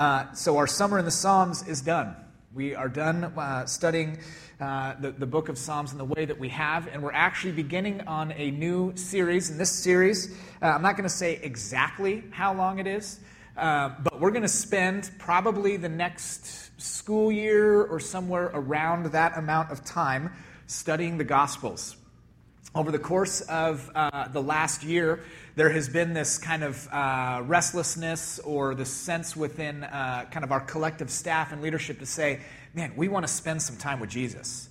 Uh, so our summer in the Psalms is done. We are done uh, studying uh, the, the book of Psalms in the way that we have, and we're actually beginning on a new series. In this series, uh, I'm not going to say exactly how long it is, uh, but we're going to spend probably the next school year or somewhere around that amount of time studying the Gospels. Over the course of uh, the last year, there has been this kind of uh, restlessness or the sense within uh, kind of our collective staff and leadership to say, man, we want to spend some time with Jesus.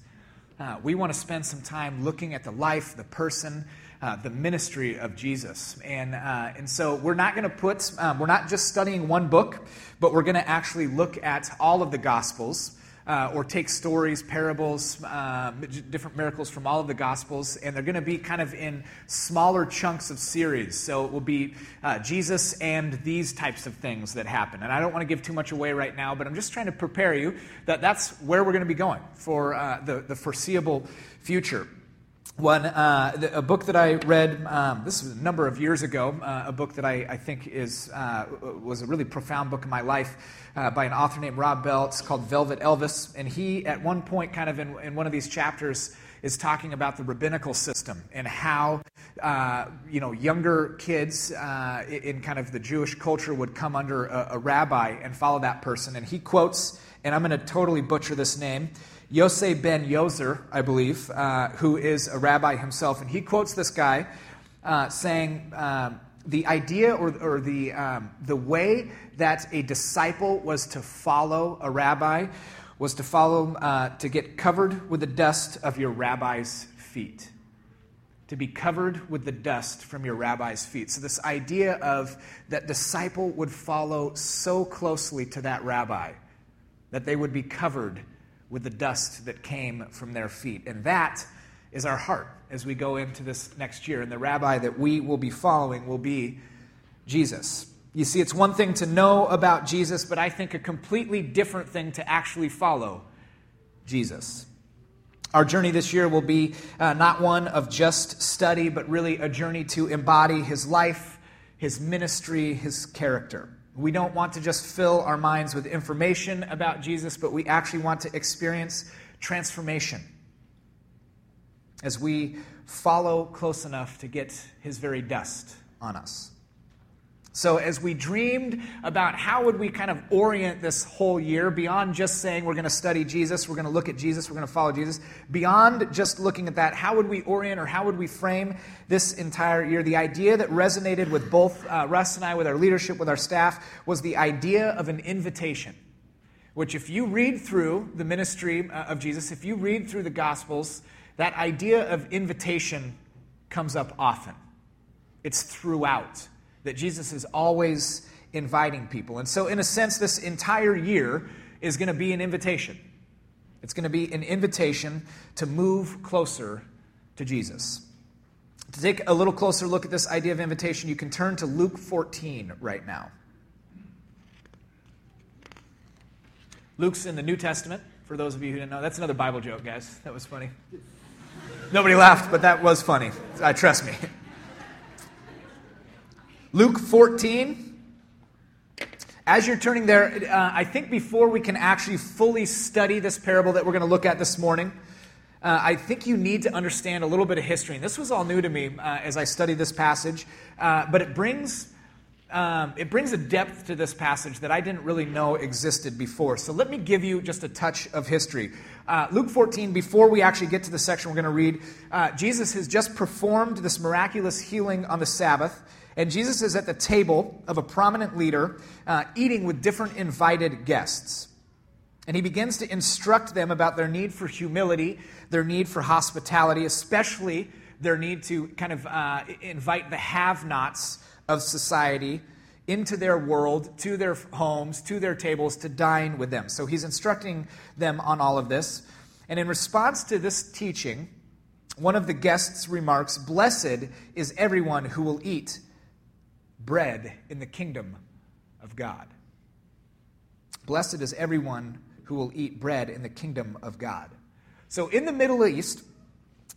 Uh, we want to spend some time looking at the life, the person, uh, the ministry of Jesus. And, uh, and so we're not going to put, um, we're not just studying one book, but we're going to actually look at all of the Gospels uh, or take stories, parables, uh, different miracles from all of the Gospels, and they're going to be kind of in smaller chunks of series. So it will be uh, Jesus and these types of things that happen. And I don't want to give too much away right now, but I'm just trying to prepare you that that's where we're going to be going for uh, the, the foreseeable future one uh, a book that I read. Um, this was a number of years ago. Uh, a book that I, I think is uh, was a really profound book in my life uh, by an author named Rob Bell. It's called Velvet Elvis, and he at one point, kind of in, in one of these chapters, is talking about the rabbinical system and how uh, you know younger kids uh, in kind of the Jewish culture would come under a, a rabbi and follow that person. And he quotes, and I'm going to totally butcher this name. Yosei ben Yozer, I believe, uh, who is a rabbi himself, and he quotes this guy uh, saying, um, the idea or, or the, um, the way that a disciple was to follow a rabbi was to follow, uh, to get covered with the dust of your rabbi's feet. To be covered with the dust from your rabbi's feet. So, this idea of that disciple would follow so closely to that rabbi that they would be covered with the dust that came from their feet. And that is our heart as we go into this next year. And the rabbi that we will be following will be Jesus. You see, it's one thing to know about Jesus, but I think a completely different thing to actually follow Jesus. Our journey this year will be uh, not one of just study, but really a journey to embody his life, his ministry, his character. We don't want to just fill our minds with information about Jesus, but we actually want to experience transformation as we follow close enough to get his very dust on us. So as we dreamed about how would we kind of orient this whole year beyond just saying we're going to study Jesus, we're going to look at Jesus, we're going to follow Jesus, beyond just looking at that, how would we orient or how would we frame this entire year? The idea that resonated with both uh, Russ and I, with our leadership, with our staff, was the idea of an invitation. Which, if you read through the ministry uh, of Jesus, if you read through the Gospels, that idea of invitation comes up often. It's throughout that Jesus is always inviting people. And so, in a sense, this entire year is going to be an invitation. It's going to be an invitation to move closer to Jesus. To take a little closer look at this idea of invitation, you can turn to Luke 14 right now. Luke's in the New Testament, for those of you who didn't know. That's another Bible joke, guys. That was funny. Nobody laughed, but that was funny. I trust me. Luke 14. As you're turning there, uh, I think before we can actually fully study this parable that we're going to look at this morning, uh, I think you need to understand a little bit of history. And this was all new to me uh, as I studied this passage, uh, but it brings. Um, it brings a depth to this passage that I didn't really know existed before. So let me give you just a touch of history. Uh, Luke 14, before we actually get to the section we're going to read, uh, Jesus has just performed this miraculous healing on the Sabbath. And Jesus is at the table of a prominent leader, uh, eating with different invited guests. And he begins to instruct them about their need for humility, their need for hospitality, especially their need to kind of uh, invite the have nots of society into their world, to their homes, to their tables to dine with them. So he's instructing them on all of this. And in response to this teaching, one of the guests remarks, Blessed is everyone who will eat bread in the kingdom of God. Blessed is everyone who will eat bread in the kingdom of God. So, in the Middle East,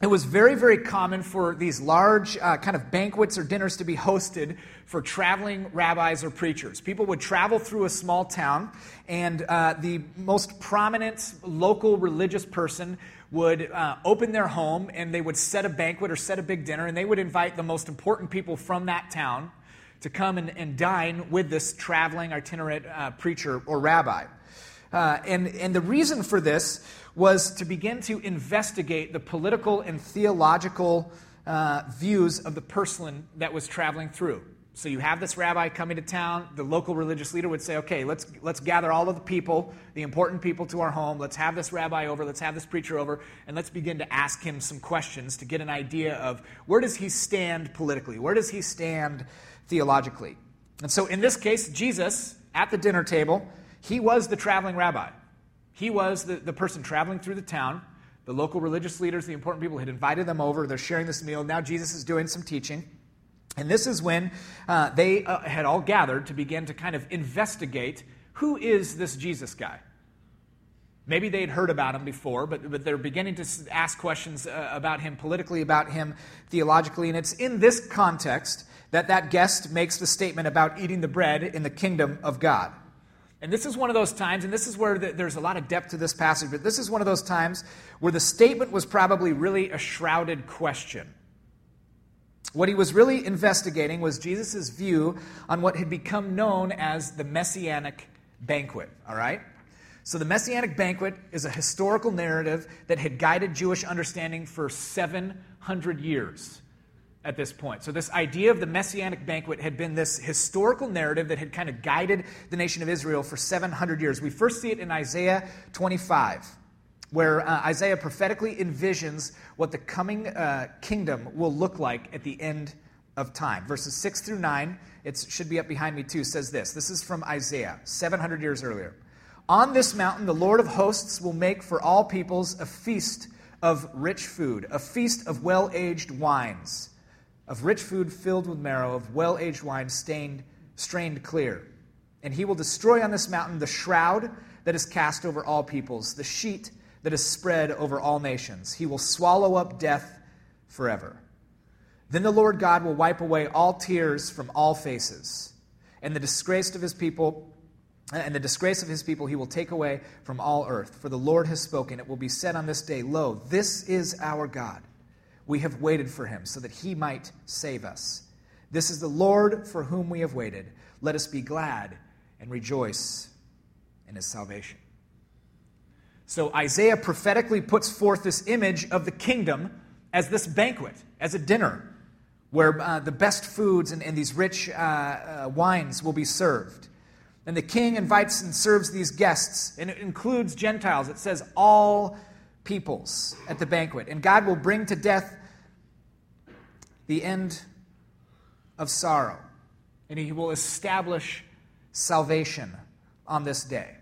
it was very, very common for these large uh, kind of banquets or dinners to be hosted for traveling rabbis or preachers. People would travel through a small town, and uh, the most prominent local religious person would uh, open their home and they would set a banquet or set a big dinner, and they would invite the most important people from that town to come and, and dine with this traveling itinerant uh, preacher or rabbi. Uh, and, and the reason for this was to begin to investigate the political and theological uh, views of the person that was traveling through. So you have this rabbi coming to town. The local religious leader would say, okay, let's, let's gather all of the people, the important people to our home. Let's have this rabbi over. Let's have this preacher over. And let's begin to ask him some questions to get an idea of where does he stand politically? Where does he stand theologically? And so in this case, Jesus, at the dinner table, he was the traveling rabbi. He was the, the person traveling through the town. The local religious leaders, the important people, had invited them over. They're sharing this meal. Now Jesus is doing some teaching. And this is when uh, they uh, had all gathered to begin to kind of investigate who is this Jesus guy? Maybe they had heard about him before, but, but they're beginning to ask questions uh, about him politically, about him theologically. And it's in this context that that guest makes the statement about eating the bread in the kingdom of God. And this is one of those times, and this is where the, there's a lot of depth to this passage, but this is one of those times where the statement was probably really a shrouded question. What he was really investigating was Jesus' view on what had become known as the Messianic banquet, all right? So, the Messianic banquet is a historical narrative that had guided Jewish understanding for 700 years at this point. So, this idea of the messianic banquet had been this historical narrative that had kind of guided the nation of Israel for 700 years. We first see it in Isaiah 25, where uh, Isaiah prophetically envisions what the coming uh, kingdom will look like at the end of time. Verses 6 through 9, it should be up behind me too, says this. This is from Isaiah, 700 years earlier. On this mountain, the Lord of hosts will make for all peoples a feast of rich food, a feast of well aged wines of rich food filled with marrow, of well aged wine stained, strained clear. And he will destroy on this mountain the shroud that is cast over all peoples, the sheet that is spread over all nations. He will swallow up death forever. Then the Lord God will wipe away all tears from all faces, and the disgrace of his people and the disgrace of his people he will take away from all earth. For the Lord has spoken. It will be said on this day, Lo, this is our God. We have waited for him so that he might save us. This is the Lord for whom we have waited. Let us be glad and rejoice in his salvation. So Isaiah prophetically puts forth this image of the kingdom as this banquet, as a dinner, where uh, the best foods and, and these rich uh, uh, wines will be served. And the king invites and serves these guests, and it includes Gentiles. It says all peoples at the banquet. And God will bring to death the end of sorrow, and He will establish salvation on this day.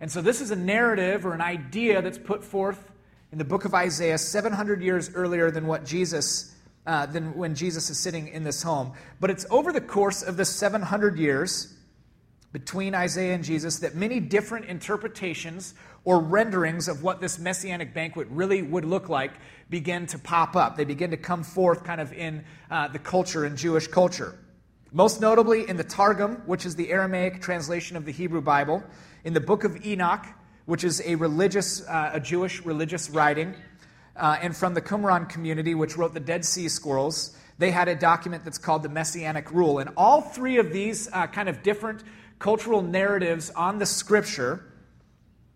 And so, this is a narrative or an idea that's put forth in the book of Isaiah 700 years earlier than what Jesus. Uh, than when Jesus is sitting in this home. But it's over the course of the 700 years between Isaiah and Jesus that many different interpretations or renderings of what this messianic banquet really would look like begin to pop up. They begin to come forth kind of in uh, the culture, in Jewish culture. Most notably in the Targum, which is the Aramaic translation of the Hebrew Bible, in the book of Enoch, which is a religious, uh, a Jewish religious writing, uh, and from the Qumran community, which wrote the Dead Sea Scrolls, they had a document that's called the Messianic Rule. And all three of these uh, kind of different cultural narratives on the scripture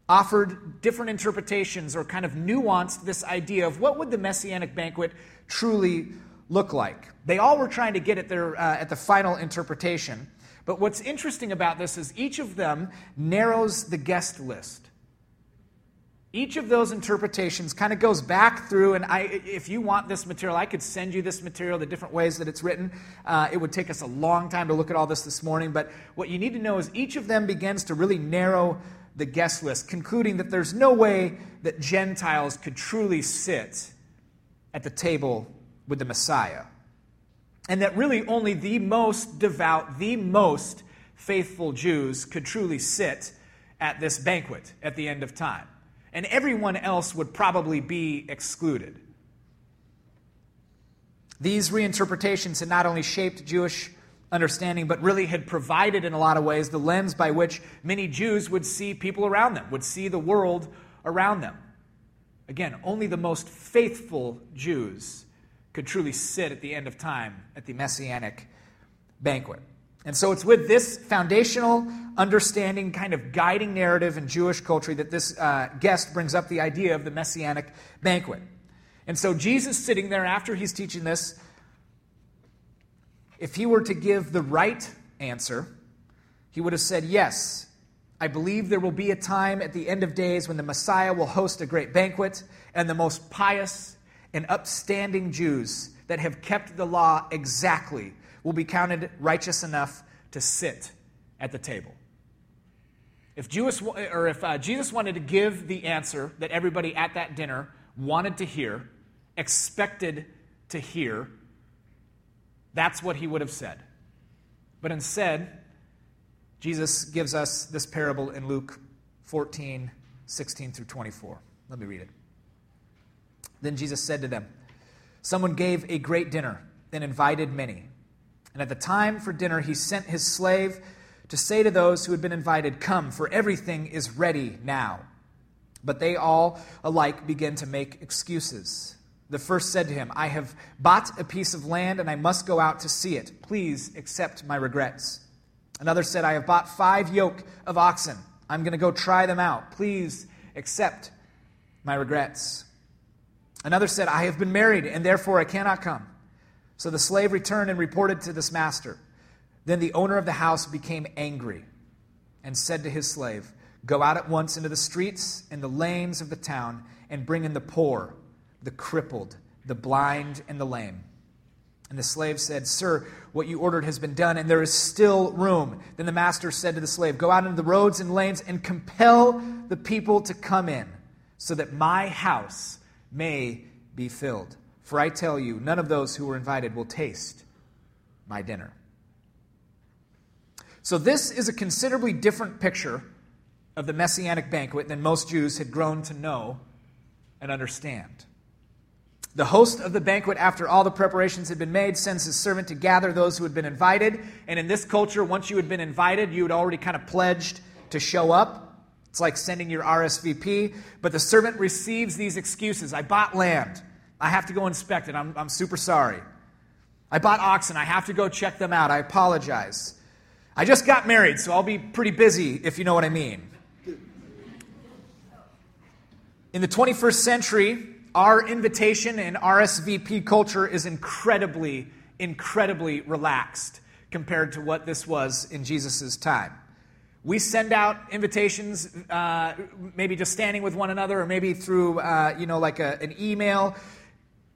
offered different interpretations or kind of nuanced this idea of what would the messianic banquet truly look like. They all were trying to get at, their, uh, at the final interpretation. But what's interesting about this is each of them narrows the guest list. Each of those interpretations kind of goes back through, and I, if you want this material, I could send you this material, the different ways that it's written. Uh, it would take us a long time to look at all this this morning, but what you need to know is each of them begins to really narrow the guest list, concluding that there's no way that Gentiles could truly sit at the table with the Messiah. And that really only the most devout, the most faithful Jews could truly sit at this banquet at the end of time and everyone else would probably be excluded. These reinterpretations had not only shaped Jewish understanding, but really had provided, in a lot of ways, the lens by which many Jews would see people around them, would see the world around them. Again, only the most faithful Jews could truly sit at the end of time at the messianic banquet. And so it's with this foundational understanding, kind of guiding narrative in Jewish culture, that this uh, guest brings up the idea of the messianic banquet. And so Jesus sitting there after he's teaching this, if he were to give the right answer, he would have said, Yes, I believe there will be a time at the end of days when the Messiah will host a great banquet, and the most pious and upstanding Jews that have kept the law exactly will be counted righteous enough to sit at the table. If, Jewish, or if uh, Jesus wanted to give the answer that everybody at that dinner wanted to hear, expected to hear, that's what he would have said. But instead, Jesus gives us this parable in Luke 14, 16 through 24. Let me read it. Then Jesus said to them, Someone gave a great dinner and invited many. And at the time for dinner, he sent his slave to say to those who had been invited, Come, for everything is ready now. But they all alike began to make excuses. The first said to him, I have bought a piece of land and I must go out to see it. Please accept my regrets. Another said, I have bought five yoke of oxen. I'm going to go try them out. Please accept my regrets. Another said, I have been married and therefore I cannot come. So the slave returned and reported to this master. Then the owner of the house became angry and said to his slave, Go out at once into the streets and the lanes of the town and bring in the poor the crippled, the blind, and the lame. And the slave said, Sir, what you ordered has been done, and there is still room. Then the master said to the slave, Go out into the roads and lanes and compel the people to come in, so that my house may be filled. For I tell you, none of those who were invited will taste my dinner. So, this is a considerably different picture of the messianic banquet than most Jews had grown to know and understand. The host of the banquet, after all the preparations had been made, sends his servant to gather those who had been invited. And in this culture, once you had been invited, you had already kind of pledged to show up. It's like sending your RSVP. But the servant receives these excuses I bought land. I have to go inspect it. I'm, I'm super sorry. I bought oxen. I have to go check them out. I apologize. I just got married, so I'll be pretty busy, if you know what I mean. In the 21st century, our invitation and RSVP culture is incredibly, incredibly relaxed compared to what this was in Jesus' time. We send out invitations, uh, maybe just standing with one another, or maybe through, uh, you know, like a, an email.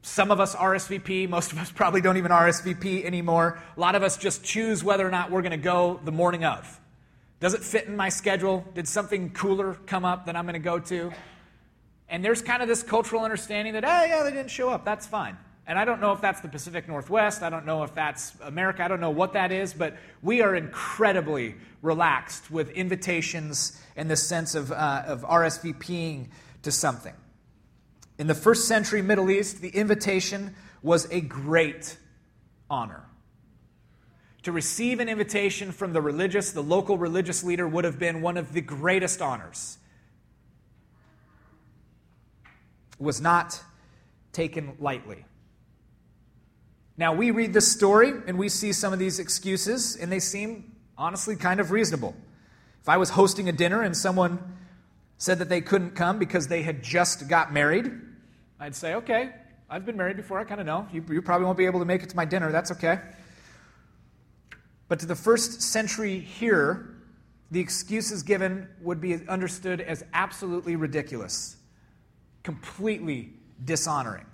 Some of us RSVP, most of us probably don't even RSVP anymore. A lot of us just choose whether or not we're going to go the morning of. Does it fit in my schedule? Did something cooler come up that I'm going to go to? And there's kind of this cultural understanding that, oh, yeah, they didn't show up. That's fine. And I don't know if that's the Pacific Northwest. I don't know if that's America. I don't know what that is. But we are incredibly relaxed with invitations and this sense of, uh, of RSVPing to something. In the first century Middle East, the invitation was a great honor. To receive an invitation from the religious, the local religious leader, would have been one of the greatest honors. was not taken lightly. Now, we read this story and we see some of these excuses, and they seem honestly kind of reasonable. If I was hosting a dinner and someone said that they couldn't come because they had just got married, I'd say, okay, I've been married before, I kind of know. You, you probably won't be able to make it to my dinner, that's okay. But to the first century here, the excuses given would be understood as absolutely ridiculous completely dishonoring.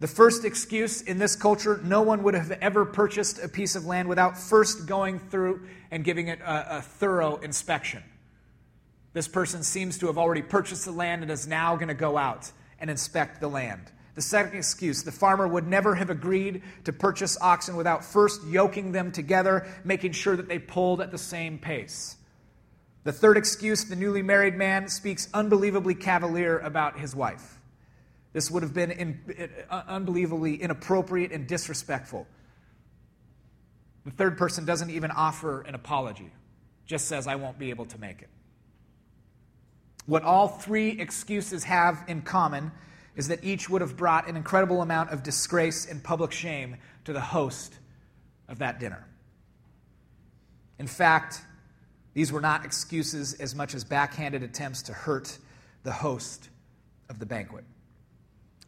The first excuse in this culture no one would have ever purchased a piece of land without first going through and giving it a, a thorough inspection. This person seems to have already purchased the land and is now going to go out and inspect the land. The second excuse the farmer would never have agreed to purchase oxen without first yoking them together, making sure that they pulled at the same pace. The third excuse the newly married man speaks unbelievably cavalier about his wife. This would have been in, uh, unbelievably inappropriate and disrespectful. The third person doesn't even offer an apology, just says, I won't be able to make it. What all three excuses have in common is that each would have brought an incredible amount of disgrace and public shame to the host of that dinner. In fact, these were not excuses as much as backhanded attempts to hurt the host of the banquet.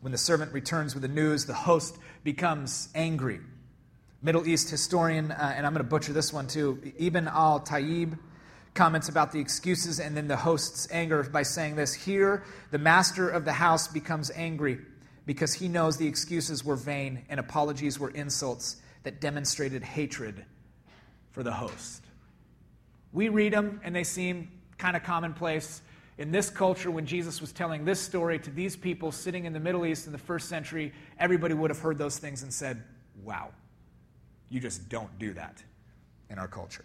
When the servant returns with the news, the host becomes angry. Middle East historian, uh, and I'm going to butcher this one too, Ibn al Tayyib comments about the excuses and then the host's anger by saying this Here, the master of the house becomes angry because he knows the excuses were vain and apologies were insults that demonstrated hatred for the host. We read them and they seem kind of commonplace. In this culture, when Jesus was telling this story to these people sitting in the Middle East in the first century, everybody would have heard those things and said, Wow, you just don't do that in our culture.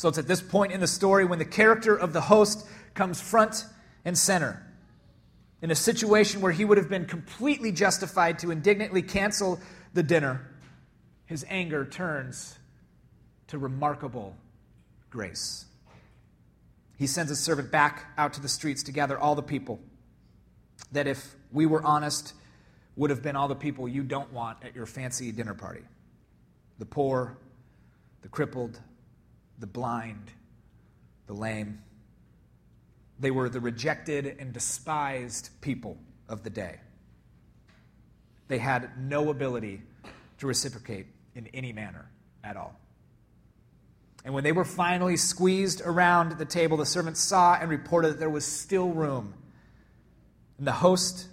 So it's at this point in the story when the character of the host comes front and center. In a situation where he would have been completely justified to indignantly cancel the dinner, his anger turns to remarkable grace. He sends his servant back out to the streets to gather all the people that, if we were honest, would have been all the people you don't want at your fancy dinner party the poor, the crippled, the blind, the lame. They were the rejected and despised people of the day. They had no ability to reciprocate in any manner at all. And when they were finally squeezed around the table, the servant saw and reported that there was still room. And the host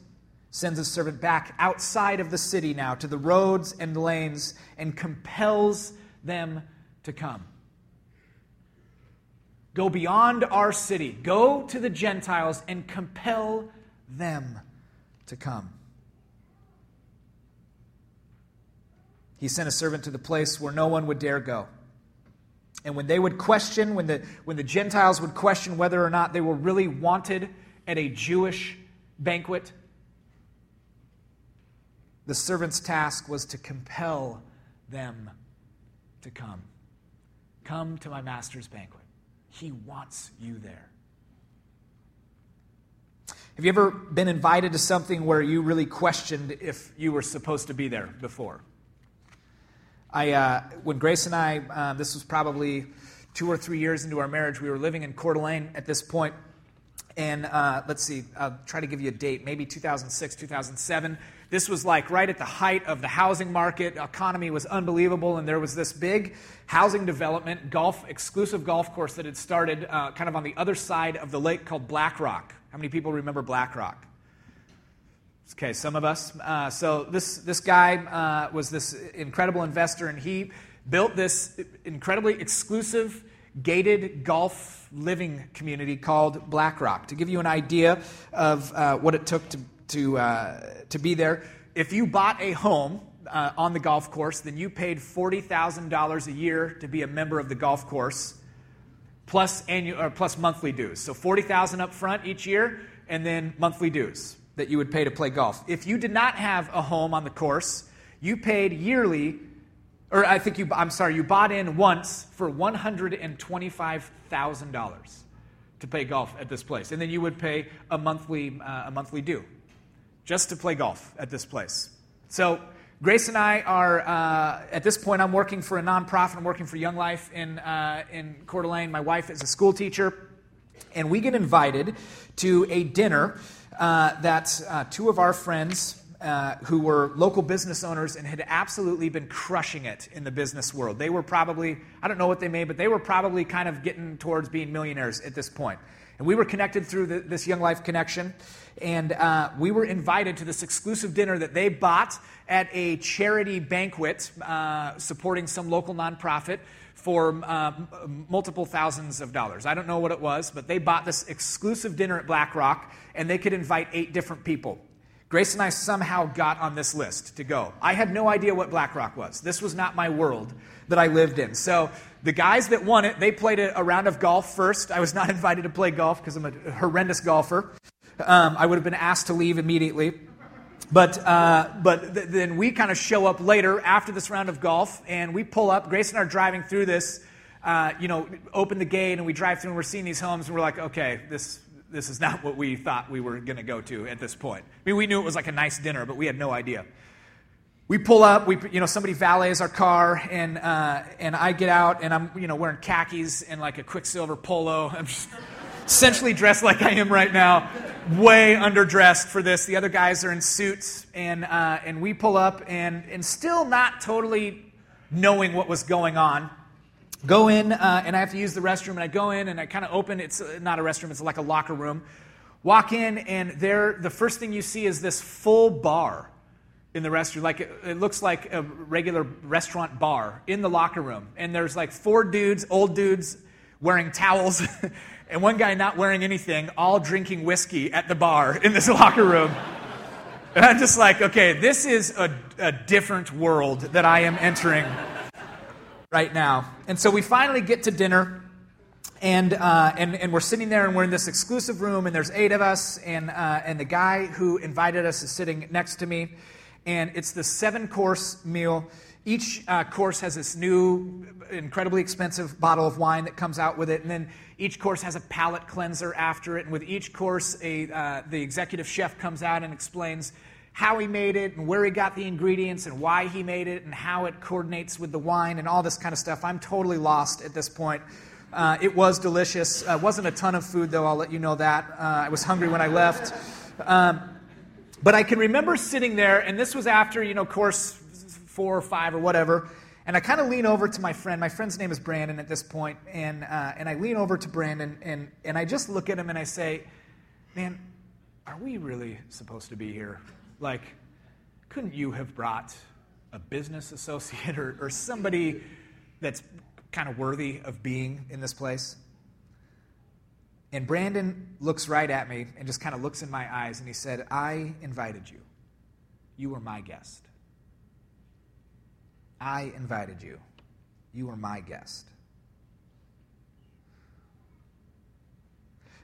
sends his servant back outside of the city now to the roads and lanes and compels them to come. Go beyond our city, go to the Gentiles and compel them to come. He sent a servant to the place where no one would dare go. And when they would question, when the, when the Gentiles would question whether or not they were really wanted at a Jewish banquet, the servant's task was to compel them to come. Come to my master's banquet. He wants you there. Have you ever been invited to something where you really questioned if you were supposed to be there before? I, uh, when Grace and I, uh, this was probably two or three years into our marriage, we were living in Coeur d'Alene at this point, and uh, let's see, I'll try to give you a date, maybe 2006, 2007. This was like right at the height of the housing market. Economy was unbelievable, and there was this big housing development, golf exclusive golf course that had started uh, kind of on the other side of the lake called Black Rock. How many people remember Black Rock? Okay, some of us. Uh, so this this guy uh, was this incredible investor, and he built this incredibly exclusive gated golf living community called Black Rock. To give you an idea of uh, what it took to to, uh, to be there. If you bought a home uh, on the golf course, then you paid $40,000 a year to be a member of the golf course, plus, annual, or plus monthly dues. So 40000 up front each year, and then monthly dues that you would pay to play golf. If you did not have a home on the course, you paid yearly, or I think you, I'm sorry, you bought in once for $125,000 to play golf at this place. And then you would pay a monthly, uh, a monthly due just to play golf at this place. So, Grace and I are, uh, at this point, I'm working for a nonprofit. I'm working for Young Life in, uh, in Coeur d'Alene. My wife is a school teacher. And we get invited to a dinner uh, that uh, two of our friends, uh, who were local business owners and had absolutely been crushing it in the business world. They were probably, I don't know what they made, but they were probably kind of getting towards being millionaires at this point. And we were connected through the, this Young Life connection. And uh, we were invited to this exclusive dinner that they bought at a charity banquet uh, supporting some local nonprofit for uh, multiple thousands of dollars. I don't know what it was, but they bought this exclusive dinner at Black Rock, and they could invite eight different people. Grace and I somehow got on this list to go. I had no idea what Black Rock was. This was not my world that I lived in. So the guys that won it, they played a, round of golf first. I was not invited to play golf because I'm a horrendous golfer. um, I would have been asked to leave immediately. But, uh, but th- then we kind of show up later after this round of golf, and we pull up. Grace and I are driving through this, uh, you know, open the gate, and we drive through, and we're seeing these homes, and we're like, okay, this, this is not what we thought we were going to go to at this point. I mean, we knew it was like a nice dinner, but we had no idea. We pull up, we, you know, somebody valets our car, and, uh, and I get out, and I'm, you know, wearing khakis and like a Quiksilver polo. I'm just essentially dressed like I am right now, way underdressed for this. The other guys are in suits, and, uh, and we pull up, and, and still not totally knowing what was going on. Go in, uh, and I have to use the restroom, and I go in, and I kind of open. It's uh, not a restroom; it's like a locker room. Walk in, and there, the first thing you see is this full bar in the restroom. Like it, it, looks like a regular restaurant bar in the locker room, and there's like four dudes, old dudes, wearing towels and one guy not wearing anything, all drinking whiskey at the bar in this locker room. And I'm just like, okay, this is a, a different world that I am entering right now. And so we finally get to dinner. And, uh, and, and we're sitting there and we're in this exclusive room and there's eight of us and, uh, and the guy who invited us is sitting next to me and it's the seven course meal each uh, course has this new incredibly expensive bottle of wine that comes out with it and then each course has a palate cleanser after it, and with each course, a, uh, the executive chef comes out and explains how he made it and where he got the ingredients and why he made it and how it coordinates with the wine and all this kind of stuff. I'm totally lost at this point. Uh, it was delicious. Uh, wasn't a ton of food, though, I'll let you know that. Uh, I was hungry when I left. Um, but I can remember sitting there, and this was after, you know, course four or five or whatever. And I kind of lean over to my friend. My friend's name is Brandon at this point, and uh, and I lean over to Brandon and and I just look at him and I say, "Man, are we really supposed to be here? Like, couldn't you have brought a business associate or, or somebody that's kind of worthy of being in this place?" And Brandon looks right at me and just kind of looks in my eyes and he said, I invited you. You were my guest. I invited you. You were my guest.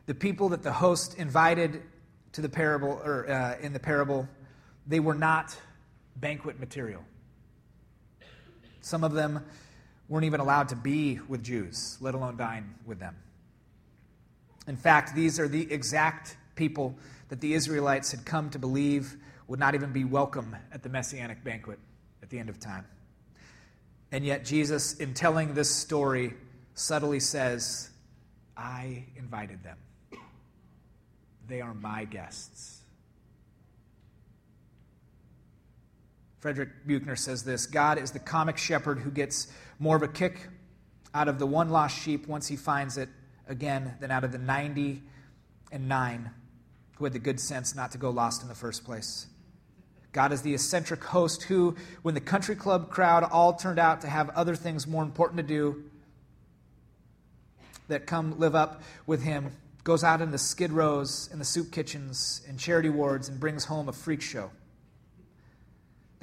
The people that the host invited to the parable, or uh, in the parable, they were not banquet material. Some of them weren't even allowed to be with Jews, let alone dine with them. In fact, these are the exact people that the Israelites had come to believe would not even be welcome at the messianic banquet at the end of time. And yet, Jesus, in telling this story, subtly says, I invited them. They are my guests. Frederick Buechner says this God is the comic shepherd who gets more of a kick out of the one lost sheep once he finds it again than out of the 90 and 9 who had the good sense not to go lost in the first place. God is the eccentric host who, when the country club crowd all turned out to have other things more important to do, that come live up with him, goes out in the skid rows and the soup kitchens and charity wards and brings home a freak show.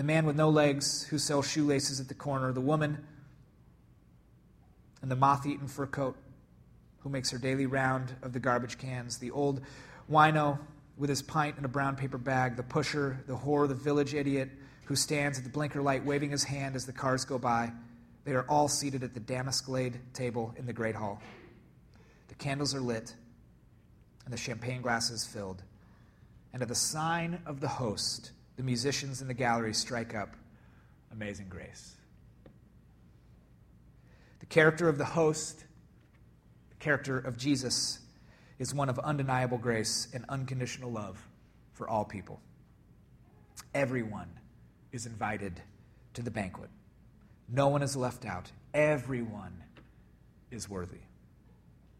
The man with no legs who sells shoelaces at the corner, the woman in the moth eaten fur coat who makes her daily round of the garbage cans, the old wino with his pint in a brown paper bag, the pusher, the whore, the village idiot who stands at the blinker light waving his hand as the cars go by. They are all seated at the damask laid table in the great hall. The candles are lit and the champagne glasses filled. And at the sign of the host, the musicians in the gallery strike up Amazing Grace. The character of the host, the character of Jesus, is one of undeniable grace and unconditional love for all people. Everyone is invited to the banquet. No one is left out. Everyone is worthy.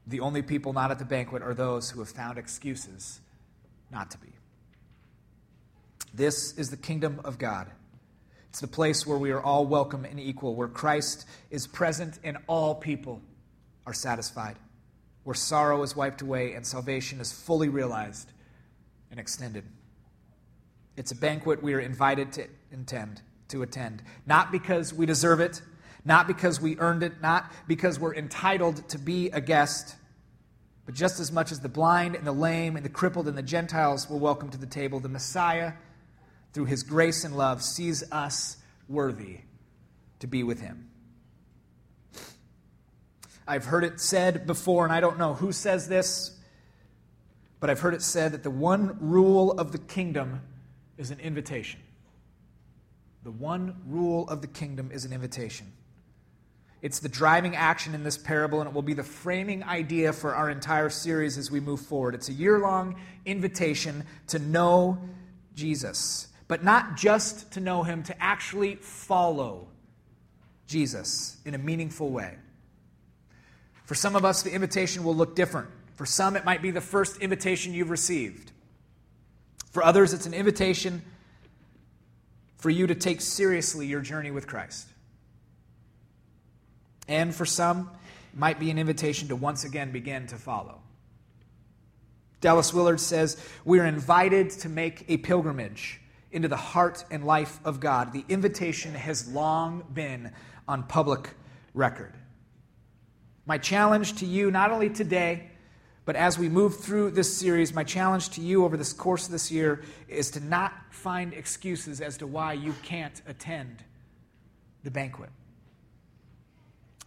The only people not at the banquet are those who have found excuses not to be. This is the kingdom of God. It's the place where we are all welcome and equal, where Christ is present and all people are satisfied where sorrow is wiped away and salvation is fully realized and extended. It's a banquet we are invited to intend to attend, not because we deserve it, not because we earned it, not because we're entitled to be a guest, But just as much as the blind and the lame and the crippled and the Gentiles were welcome to the table, the Messiah, through his grace and love, sees us worthy to be with him. I've heard it said before, and I don't know who says this, but I've heard it said that the one rule of the kingdom is an invitation. The one rule of the kingdom is an invitation. It's the driving action in this parable, and it will be the framing idea for our entire series as we move forward. It's a year long invitation to know Jesus, but not just to know him, to actually follow Jesus in a meaningful way. For some of us, the invitation will look different. For some, it might be the first invitation you've received. For others, it's an invitation for you to take seriously your journey with Christ. And for some, it might be an invitation to once again begin to follow. Dallas Willard says, We are invited to make a pilgrimage into the heart and life of God. The invitation has long been on public record. My challenge to you, not only today, but as we move through this series, my challenge to you over this course of this year is to not find excuses as to why you can't attend the banquet.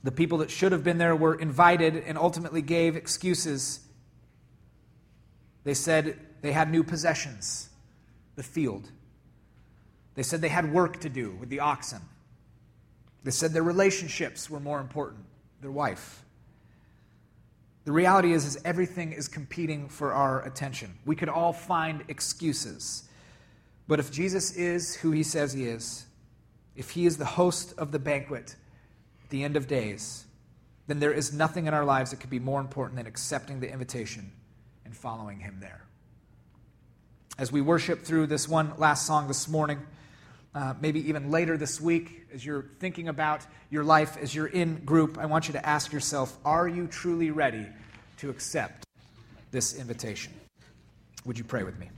The people that should have been there were invited and ultimately gave excuses. They said they had new possessions, the field. They said they had work to do with the oxen. They said their relationships were more important, their wife. The reality is, is everything is competing for our attention. We could all find excuses. But if Jesus is who he says he is, if he is the host of the banquet, at the end of days, then there is nothing in our lives that could be more important than accepting the invitation and following Him there. As we worship through this one last song this morning, uh, maybe even later this week, as you're thinking about your life, as you're in group, I want you to ask yourself are you truly ready to accept this invitation? Would you pray with me?